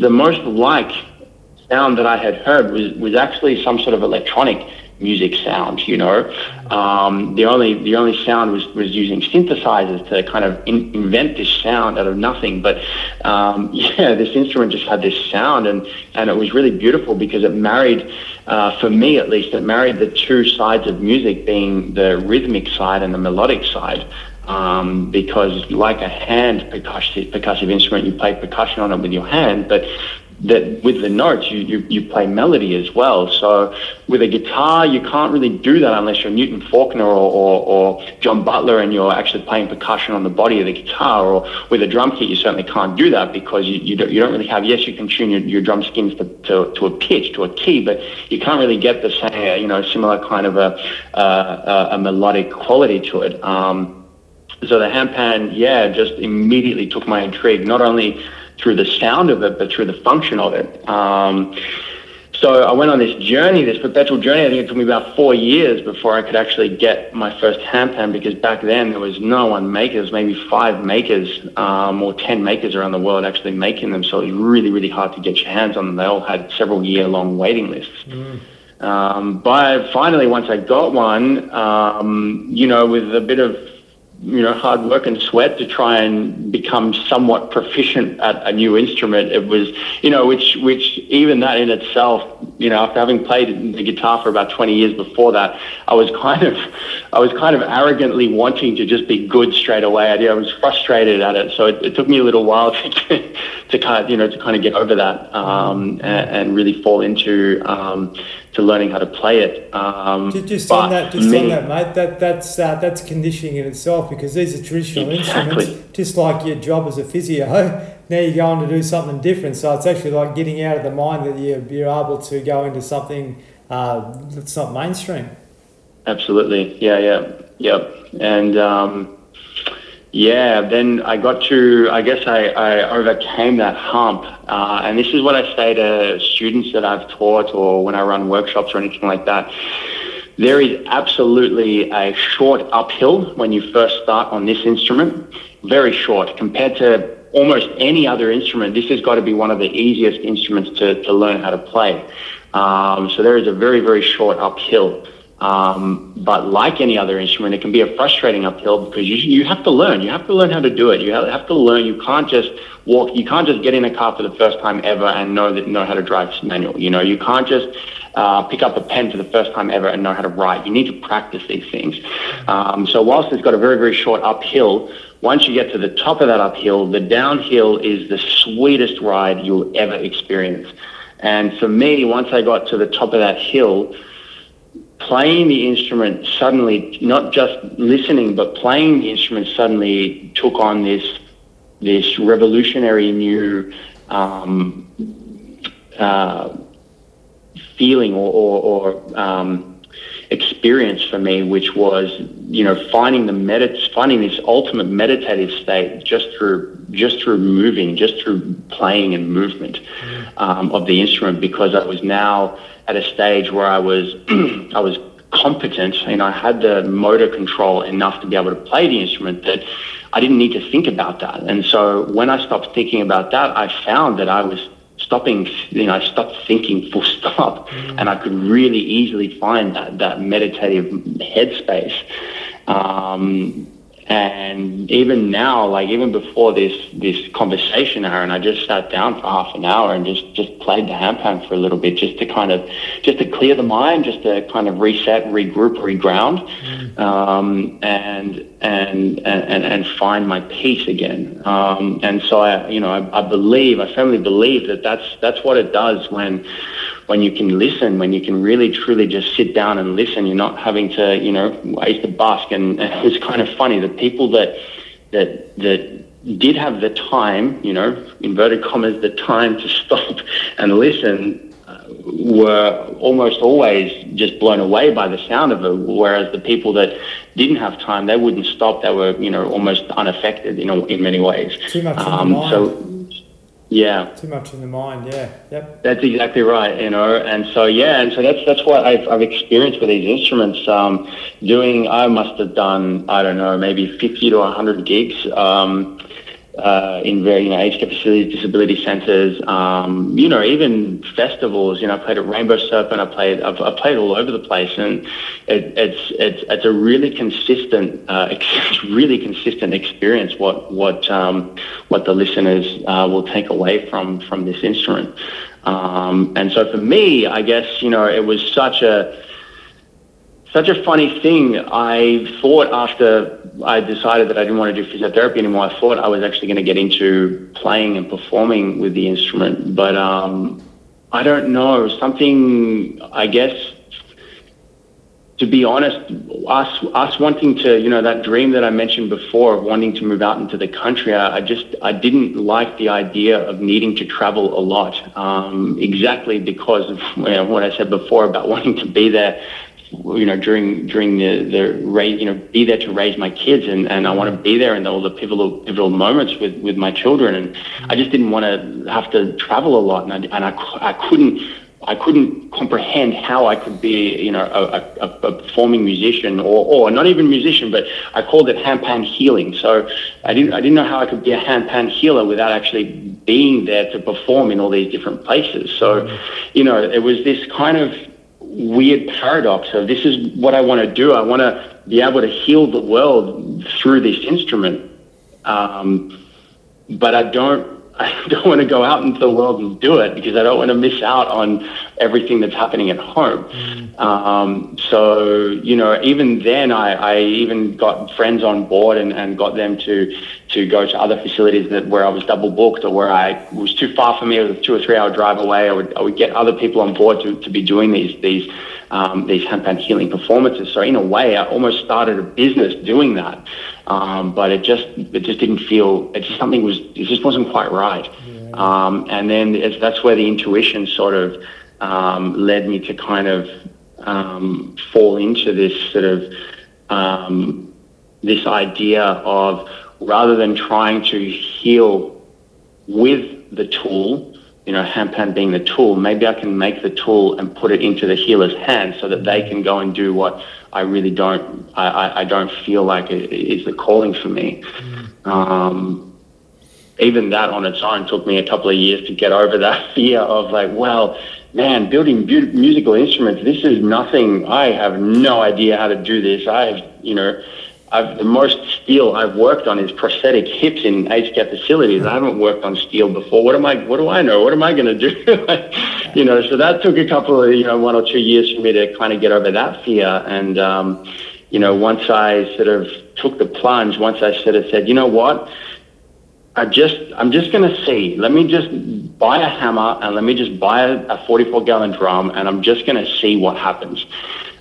the most like sound that I had heard was was actually some sort of electronic music sound. You know, um, the only the only sound was was using synthesizers to kind of in, invent this sound out of nothing. But um, yeah, this instrument just had this sound, and and it was really beautiful because it married, uh, for me at least, it married the two sides of music, being the rhythmic side and the melodic side. Um, because like a hand percussive, percussive instrument, you play percussion on it with your hand, but that with the notes you, you, you play melody as well. So with a guitar, you can't really do that unless you're Newton Faulkner or, or, or, John Butler and you're actually playing percussion on the body of the guitar. Or with a drum kit, you certainly can't do that because you, you, don't, you don't really have, yes, you can tune your, your drum skins to, to, to a pitch, to a key, but you can't really get the same, you know, similar kind of a, uh, a, a melodic quality to it. Um, so the handpan, yeah, just immediately took my intrigue, not only through the sound of it, but through the function of it. Um, so I went on this journey, this perpetual journey. I think it took me about four years before I could actually get my first handpan because back then there was no one makers, maybe five makers um, or 10 makers around the world actually making them. So it was really, really hard to get your hands on them. They all had several year long waiting lists. Mm. Um, but finally, once I got one, um, you know, with a bit of you know hard work and sweat to try and become somewhat proficient at a new instrument. It was you know which which even that in itself you know after having played the guitar for about 20 years before that, I was kind of I was kind of arrogantly wanting to just be good straight away. I, I was frustrated at it, so it, it, took me a little while to, to kind of you know to kind of get over that um, and, and, really fall into um, to learning how to play it. Um, just on that, just me, on that, mate. That that's uh, that's conditioning in itself because these are traditional exactly. instruments, just like your job as a physio. Now you're going to do something different, so it's actually like getting out of the mind that you're, able to go into something uh, that's not mainstream. Absolutely, yeah, yeah, yep, and. Um, yeah, then I got to, I guess I, I overcame that hump. Uh, and this is what I say to students that I've taught or when I run workshops or anything like that. There is absolutely a short uphill when you first start on this instrument, very short compared to almost any other instrument. This has got to be one of the easiest instruments to, to learn how to play. Um, so there is a very, very short uphill. Um, but like any other instrument, it can be a frustrating uphill because you, you have to learn. You have to learn how to do it. You have to learn. You can't just walk. You can't just get in a car for the first time ever and know that know how to drive manual. You know, you can't just uh, pick up a pen for the first time ever and know how to write. You need to practice these things. Um, so whilst it's got a very very short uphill, once you get to the top of that uphill, the downhill is the sweetest ride you'll ever experience. And for me, once I got to the top of that hill playing the instrument suddenly, not just listening, but playing the instrument suddenly took on this this revolutionary new um, uh, feeling or, or, or um, experience for me, which was you know finding the medit- finding this ultimate meditative state just through just through moving, just through playing and movement um, of the instrument, because I was now at a stage where I was I was competent and I had the motor control enough to be able to play the instrument that I didn't need to think about that. And so when I stopped thinking about that, I found that I was stopping, you know, I stopped thinking full stop mm. and I could really easily find that, that meditative headspace. Um, and even now, like even before this this conversation, Aaron, I just sat down for half an hour and just just played the handpan for a little bit, just to kind of just to clear the mind, just to kind of reset, regroup, reground, mm. um, and, and and and find my peace again. Um, and so I, you know, I, I believe, I firmly believe that that's that's what it does when when you can listen, when you can really truly just sit down and listen, you're not having to, you know, used to busk and, and it's kind of funny. The people that, that, that did have the time, you know, inverted commas, the time to stop and listen were almost always just blown away by the sound of it. Whereas the people that didn't have time, they wouldn't stop. They were, you know, almost unaffected, you know, in many ways. Too much um, so yeah. Too much in the mind. Yeah. Yep. That's exactly right. You know, and so yeah, and so that's that's what I've, I've experienced with these instruments. Um, doing, I must have done, I don't know, maybe fifty to hundred gigs. Um, uh, in very you know, aged care facilities, disability centres, um, you know, even festivals. You know, I played at Rainbow Serpent. I played. I've, I played all over the place, and it, it's it's it's a really consistent, uh, really consistent experience. What what um, what the listeners uh, will take away from from this instrument. Um, and so for me, I guess you know, it was such a such a funny thing. I thought after I decided that I didn't want to do physiotherapy anymore, I thought I was actually going to get into playing and performing with the instrument. But um, I don't know. Something, I guess, to be honest, us us wanting to, you know, that dream that I mentioned before of wanting to move out into the country, I, I just I didn't like the idea of needing to travel a lot. Um, exactly because of you know, what I said before about wanting to be there you know, during during the the raise, you know, be there to raise my kids, and, and I want to be there in all the pivotal pivotal moments with, with my children, and I just didn't want to have to travel a lot, and I, and I, I couldn't I couldn't comprehend how I could be, you know, a, a, a, performing musician or, or not even musician, but I called it handpan healing. So I didn't I didn't know how I could be a handpan healer without actually being there to perform in all these different places. So, mm-hmm. you know, it was this kind of weird paradox of this is what I want to do. I want to be able to heal the world through this instrument. Um, but I don't I don't want to go out into the world and do it because I don't want to miss out on everything that's happening at home. Mm. Um, so, you know, even then, I, I, even got friends on board and, and got them to to go to other facilities that where I was double booked or where I was too far for me. It was a two or three hour drive away. I would I would get other people on board to, to be doing these these um, these handpan healing performances. So in a way, I almost started a business doing that. Um, but it just it just didn't feel it just something was it just wasn't quite right. Yeah. Um, and then that's where the intuition sort of um, led me to kind of um, fall into this sort of um, this idea of rather than trying to heal with the tool, you know, handpan being the tool, maybe I can make the tool and put it into the healer's hands so that they can go and do what I really don't, I, I don't feel like it is the calling for me. Mm. Um, even that on its own took me a couple of years to get over that fear of like, well, man, building be- musical instruments, this is nothing. I have no idea how to do this. I've, you know, I've, the most steel I've worked on is prosthetic hips in care facilities. I haven't worked on steel before. What am I? What do I know? What am I going to do? you know, so that took a couple of you know one or two years for me to kind of get over that fear. And um, you know, once I sort of took the plunge, once I sort of said, you know what, I just I'm just going to see. Let me just buy a hammer and let me just buy a, a 44 gallon drum, and I'm just going to see what happens.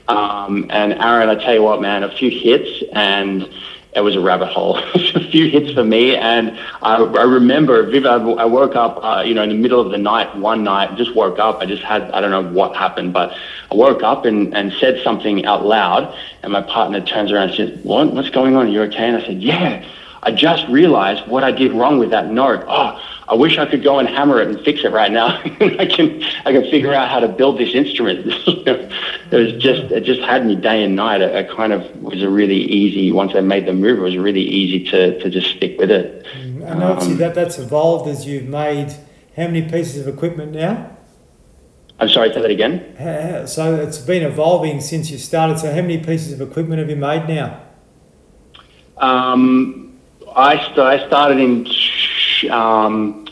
Um, and Aaron, I tell you what, man, a few hits and it was a rabbit hole. a few hits for me, and I, I remember, Viv, I, I woke up, uh, you know, in the middle of the night, one night, just woke up. I just had, I don't know what happened, but I woke up and, and said something out loud, and my partner turns around and says, "What? What's going on? Are you okay?" And I said, "Yeah." I just realized what I did wrong with that note. Oh, I wish I could go and hammer it and fix it right now. I can I can figure out how to build this instrument. it was just it just had me day and night. It, it, kind of was a really easy once I made the move. It was really easy to, to just stick with it. And obviously um, that that's evolved as you've made how many pieces of equipment now? I'm sorry, say that again. So it's been evolving since you started. So how many pieces of equipment have you made now? Um, I, st- I started in um,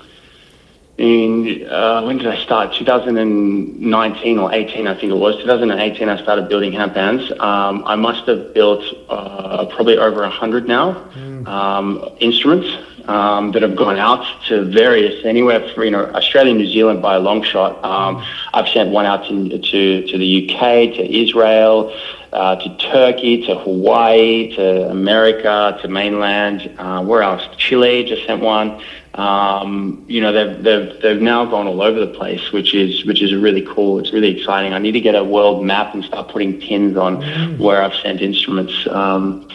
in uh, when did I start? 2019 or 18, I think it was. 2018, I started building handpans. Um, I must have built uh, probably over hundred now mm. um, instruments um, that have gone out to various anywhere from you know Australia, New Zealand by a long shot. Um, I've sent one out to to, to the UK, to Israel. Uh, to Turkey, to Hawaii, to America, to mainland. Uh, where else? Chile just sent one um, you know, they've, they've, they've now gone all over the place, which is, which is really cool. It's really exciting. I need to get a world map and start putting pins on mm. where I've sent instruments. Um,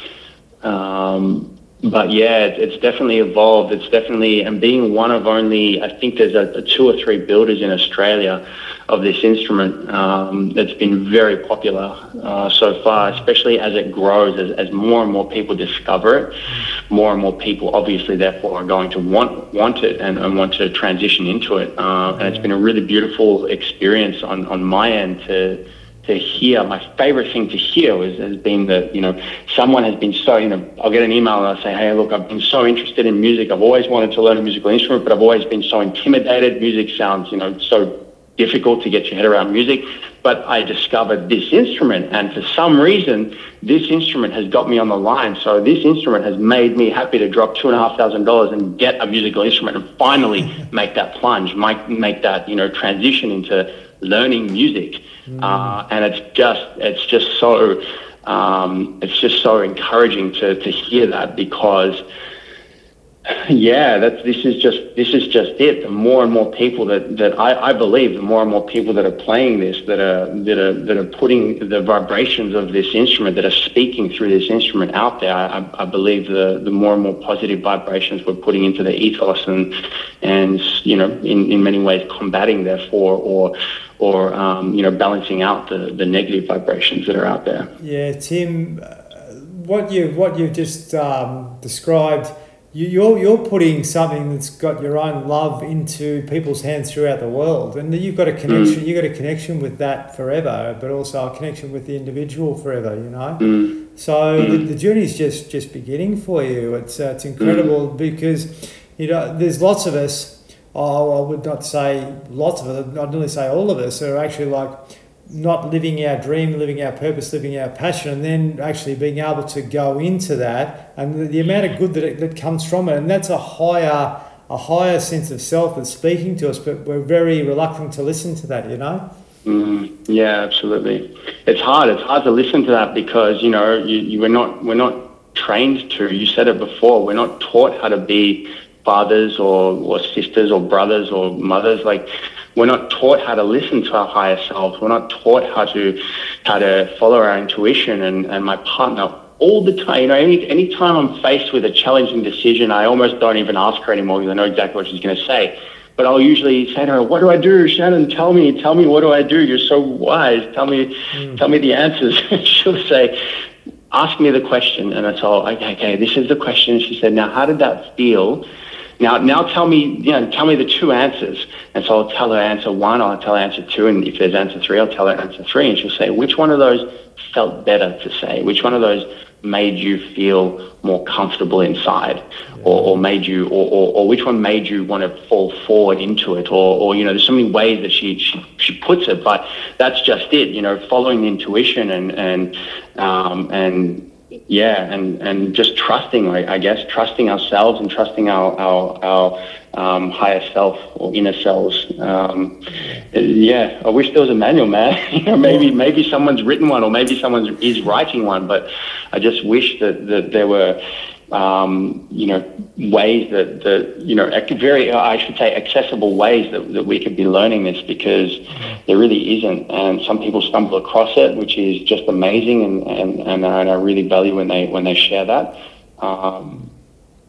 um, but yeah, it's definitely evolved. It's definitely, and being one of only, I think there's a, a two or three builders in Australia of this instrument um, that's been very popular uh, so far, especially as it grows, as, as more and more people discover it, more and more people obviously therefore are going to want want it and, and want to transition into it. Uh, and it's been a really beautiful experience on, on my end to to hear. My favorite thing to hear was, has been that, you know, someone has been so, you know, I'll get an email and I'll say, hey, look, I've been so interested in music. I've always wanted to learn a musical instrument, but I've always been so intimidated. Music sounds, you know, so difficult to get your head around music. But I discovered this instrument, and for some reason, this instrument has got me on the line. So this instrument has made me happy to drop two and a half thousand dollars and get a musical instrument and finally make that plunge, make, make that, you know, transition into learning music. Mm. Uh, and it's just it's just so um, it's just so encouraging to to hear that because yeah, that's this is just this is just it. The more and more people that, that I, I believe, the more and more people that are playing this, that are that are that are putting the vibrations of this instrument, that are speaking through this instrument out there. I, I believe the the more and more positive vibrations we're putting into the ethos, and and you know, in, in many ways combating therefore or or um, you know balancing out the, the negative vibrations that are out there. Yeah, Tim, uh, what you what you've just um, described you- you're you're putting something that's got your own love into people's hands throughout the world, and you've got a connection. You've got a connection with that forever, but also a connection with the individual forever. You know. Mm. So the, the journey's just just beginning for you. It's uh, it's incredible because you know there's lots of us. Oh, I would not say lots of us. I'd nearly say all of us are actually like not living our dream, living our purpose, living our passion, and then actually being able to go into that and the, the amount of good that it, that comes from it, and that's a higher a higher sense of self that's speaking to us, but we're very reluctant to listen to that. You know. Mm, yeah, absolutely. It's hard. It's hard to listen to that because you know you, you we're not we're not trained to. You said it before. We're not taught how to be fathers or, or sisters or brothers or mothers. Like we're not taught how to listen to our higher selves. We're not taught how to how to follow our intuition. And, and my partner all the time, you know, any any time I'm faced with a challenging decision, I almost don't even ask her anymore because I know exactly what she's going to say. But I'll usually say to her, "What do I do, Shannon? Tell me, tell me, what do I do? You're so wise. Tell me, hmm. tell me the answers." She'll say, "Ask me the question," and I all. Okay, okay, this is the question. She said, "Now, how did that feel?" Now, now tell me, you know, tell me the two answers. And so I'll tell her answer one, I'll tell her answer two, and if there's answer three, I'll tell her answer three, and she'll say, which one of those felt better to say? Which one of those made you feel more comfortable inside? Or, or made you, or, or, or which one made you want to fall forward into it? Or, or you know, there's so many ways that she, she, she puts it, but that's just it, you know, following the intuition and, and, um, and, yeah, and, and just trusting, I, I guess, trusting ourselves and trusting our our, our um, higher self or inner selves. Um, yeah, I wish there was a manual, man. you know, maybe maybe someone's written one or maybe someone is writing one, but I just wish that, that there were. Um, you know, ways that, that, you know, very, I should say, accessible ways that, that we could be learning this because there really isn't. And some people stumble across it, which is just amazing. And, and, and, I, and I really value when they, when they share that. Um,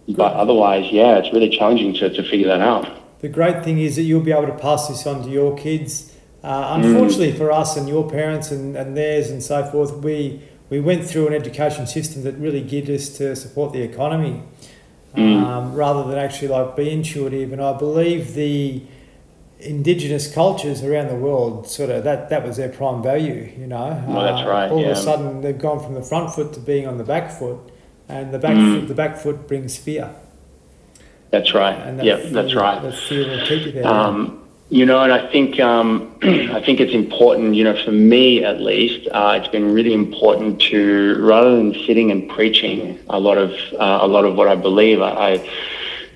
but otherwise, yeah, it's really challenging to, to figure that out. The great thing is that you'll be able to pass this on to your kids. Uh, unfortunately for us and your parents and, and theirs and so forth, we we went through an education system that really geared us to support the economy um, rather than actually like be intuitive. And I believe the indigenous cultures around the world sort of that that was their prime value. You know, Well, that's Uh, right, All of a sudden, they've gone from the front foot to being on the back foot, and the back Mm. foot, the back foot brings fear. That's right. That Yeah, that's right. That fear will keep you there. Um, you know, and I think um, I think it's important. You know, for me at least, uh, it's been really important to rather than sitting and preaching a lot of uh, a lot of what I believe. I,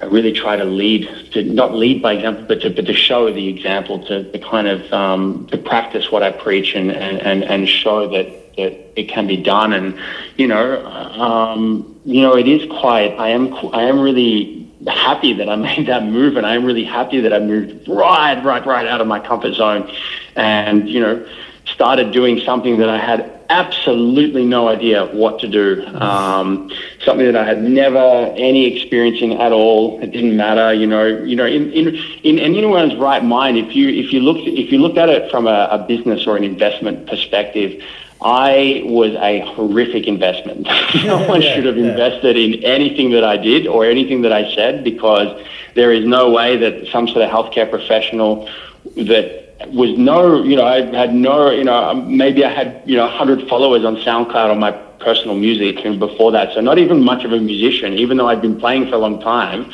I really try to lead, to not lead by example, but to, but to show the example, to, to kind of um, to practice what I preach and, and, and, and show that, that it can be done. And you know, um, you know, it is quiet. I am I am really happy that I made that move, and I am really happy that I moved right, right, right out of my comfort zone, and you know, started doing something that I had absolutely no idea what to do. Um, something that I had never any experience in at all. It didn't matter, you know. You know, in in, in anyone's right mind, if you if you looked if you looked at it from a, a business or an investment perspective. I was a horrific investment. no one Yeah, should have yeah. invested in anything that I did or anything that I said because there is no way that some sort of healthcare professional that was no, you know, I had no, you know, um, maybe I had, you know, 100 followers on SoundCloud on my personal music and before that. So not even much of a musician, even though I'd been playing for a long time.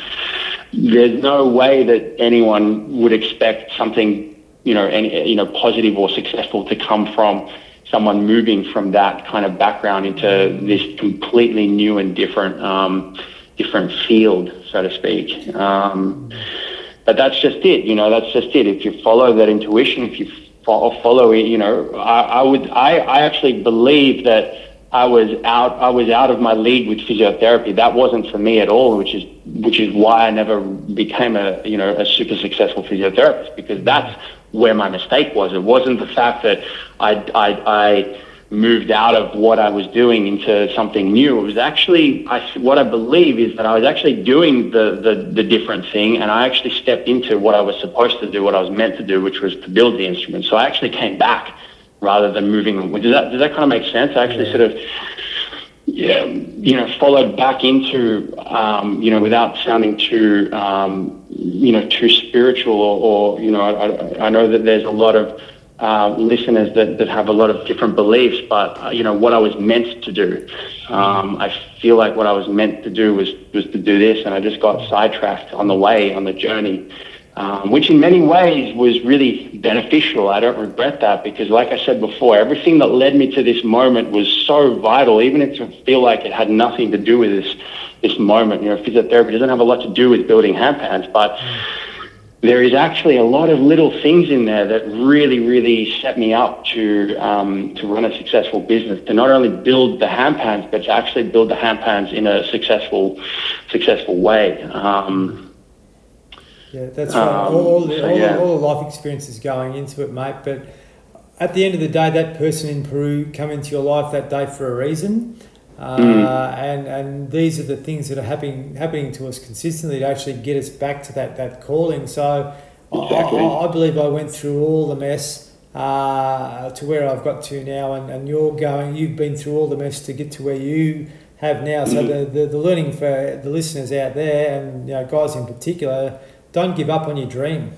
There's no way that anyone would expect something, you know, any, you know, positive or successful to come from someone moving from that kind of background into this completely new and different, um, different field, so to speak. Um, but that's just it, you know. That's just it. If you follow that intuition, if you fo- follow it, you know, I, I would. I, I actually believe that I was out. I was out of my league with physiotherapy. That wasn't for me at all, which is which is why I never became a you know a super successful physiotherapist because that's where my mistake was. It wasn't the fact that I I. I moved out of what I was doing into something new. It was actually, I, what I believe is that I was actually doing the, the, the different thing and I actually stepped into what I was supposed to do, what I was meant to do, which was to build the instrument. So I actually came back rather than moving. Does that, does that kind of make sense? I actually sort of yeah, you know, followed back into, um, you know, without sounding too, um, you know, too spiritual or, or you know, I, I, know that there's a lot of uh, listeners that, that have a lot of different beliefs, but, uh, you know, what I was meant to do. Um, I feel like what I was meant to do was, was to do this, and I just got sidetracked on the way, on the journey um, which in many ways was really beneficial. I don't regret that because, like I said before, everything that led me to this moment was so vital, even if I feel like it had nothing to do with this this moment. You know, physiotherapy doesn't have a lot to do with building handpans, but there is actually a lot of little things in there that really, really set me up to um, to run a successful business. To not only build the handpans, but to actually build the handpans in a successful, successful way. Um, yeah, that's right. Um, all, the, all, yeah. all, the life experiences going into it, mate. But at the end of the day, that person in Peru come into your life that day for a reason. Uh, mm. and and these are the things that are happening happening to us consistently to actually get us back to that that calling. So exactly. I, I, believe I went through all the mess uh, to where I've got to now, and, and you're going. You've been through all the mess to get to where you have now. So mm. the, the, the learning for the listeners out there, and you know, guys in particular, don't give up on your dream.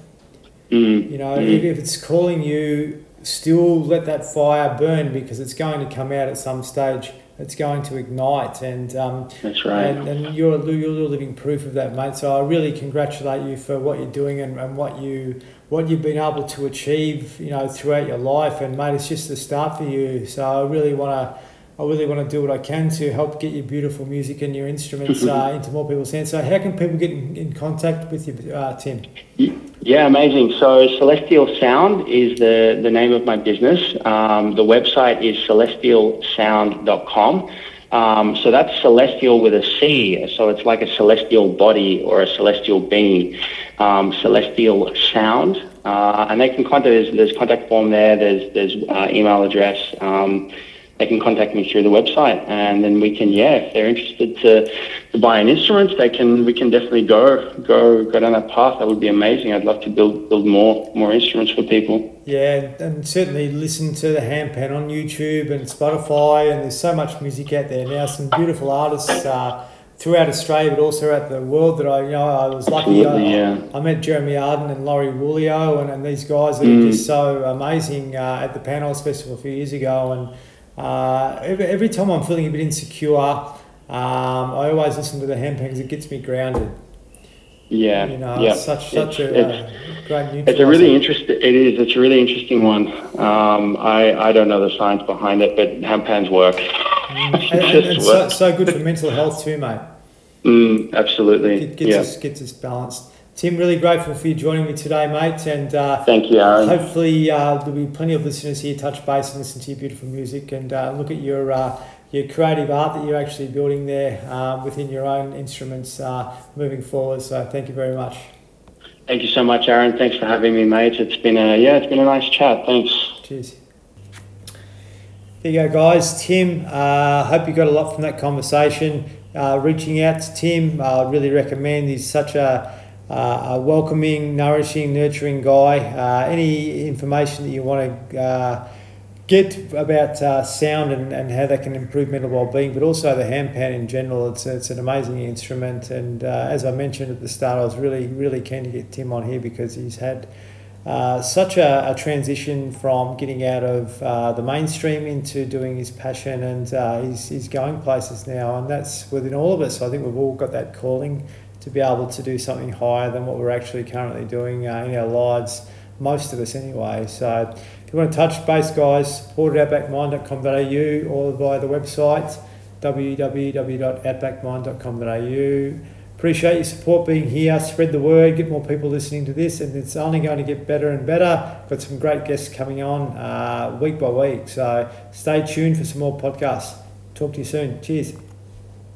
Mm. You know, mm. if, if it's calling you, still let that fire burn because it's going to come out at some stage. It's going to ignite, and um, that's right. And, and you're you're living proof of that, mate. So I really congratulate you for what you're doing and, and what you what you've been able to achieve, you know, throughout your life. And mate, it's just the start for you. So I really want to I really want to do what I can to help get your beautiful music and your instruments uh, into more people's hands. So, how can people get in, in contact with you, uh, Tim? Yeah, amazing. So, Celestial Sound is the, the name of my business. Um, the website is celestialsound.com. Um, so, that's celestial with a C. So, it's like a celestial body or a celestial being. Um, celestial Sound. Uh, and they can contact, there's, there's contact form there, there's, there's uh, email address. Um, they can contact me through the website, and then we can, yeah, if they're interested to, to buy an instrument, they can. We can definitely go go go down that path. That would be amazing. I'd love to build build more more instruments for people. Yeah, and certainly listen to the Handpan on YouTube and Spotify, and there's so much music out there now. Some beautiful artists. Uh, throughout Australia, but also out the world. That I, you know, I was lucky. I, yeah. I, met Jeremy Arden and Laurie Woollio, and, and these guys that mm. are just so amazing uh, at the Panels Festival a few years ago, and uh, every, every time I'm feeling a bit insecure, um, I always listen to the because it gets me grounded. Yeah, you know, yeah. It's such such it's, a it's, great It's a really interesting. It is. It's a really interesting one. Um, I I don't know the science behind it, but handpans work. Mm. and, and, and so, so, good for mental health too, mate. Mm, absolutely. It gets yeah. us gets us balanced. Tim, really grateful for you joining me today, mate. And uh, thank you, Aaron. Hopefully, uh, there'll be plenty of listeners here touch base and listen to your beautiful music and uh, look at your uh, your creative art that you're actually building there uh, within your own instruments uh, moving forward. So, thank you very much. Thank you so much, Aaron. Thanks for having me, mate. It's been a yeah, it's been a nice chat. Thanks. Cheers. There you go, guys. Tim, uh, hope you got a lot from that conversation. reaching out to Tim, I really recommend. He's such a uh, a welcoming, nourishing, nurturing guy. Uh, any information that you want to uh, get about uh, sound and, and how that can improve mental well-being, but also the handpan in general, it's, it's an amazing instrument. And uh, as I mentioned at the start, I was really, really keen to get Tim on here because he's had uh, such a, a, transition from getting out of the mainstream into doing his passion, and he's, he's going places now, and that's within all of us. I think we've all got that calling to be able to do something higher than what we're actually currently doing uh, in our lives, most of us anyway. So if you want to touch base, guys, support at or via the website www.outbackmind.com.au. Appreciate your support being here. Spread the word, get more people listening to this, and it's only going to get better and better. Got some great guests coming on uh, week by week. So stay tuned for some more podcasts. Talk to you soon. Cheers.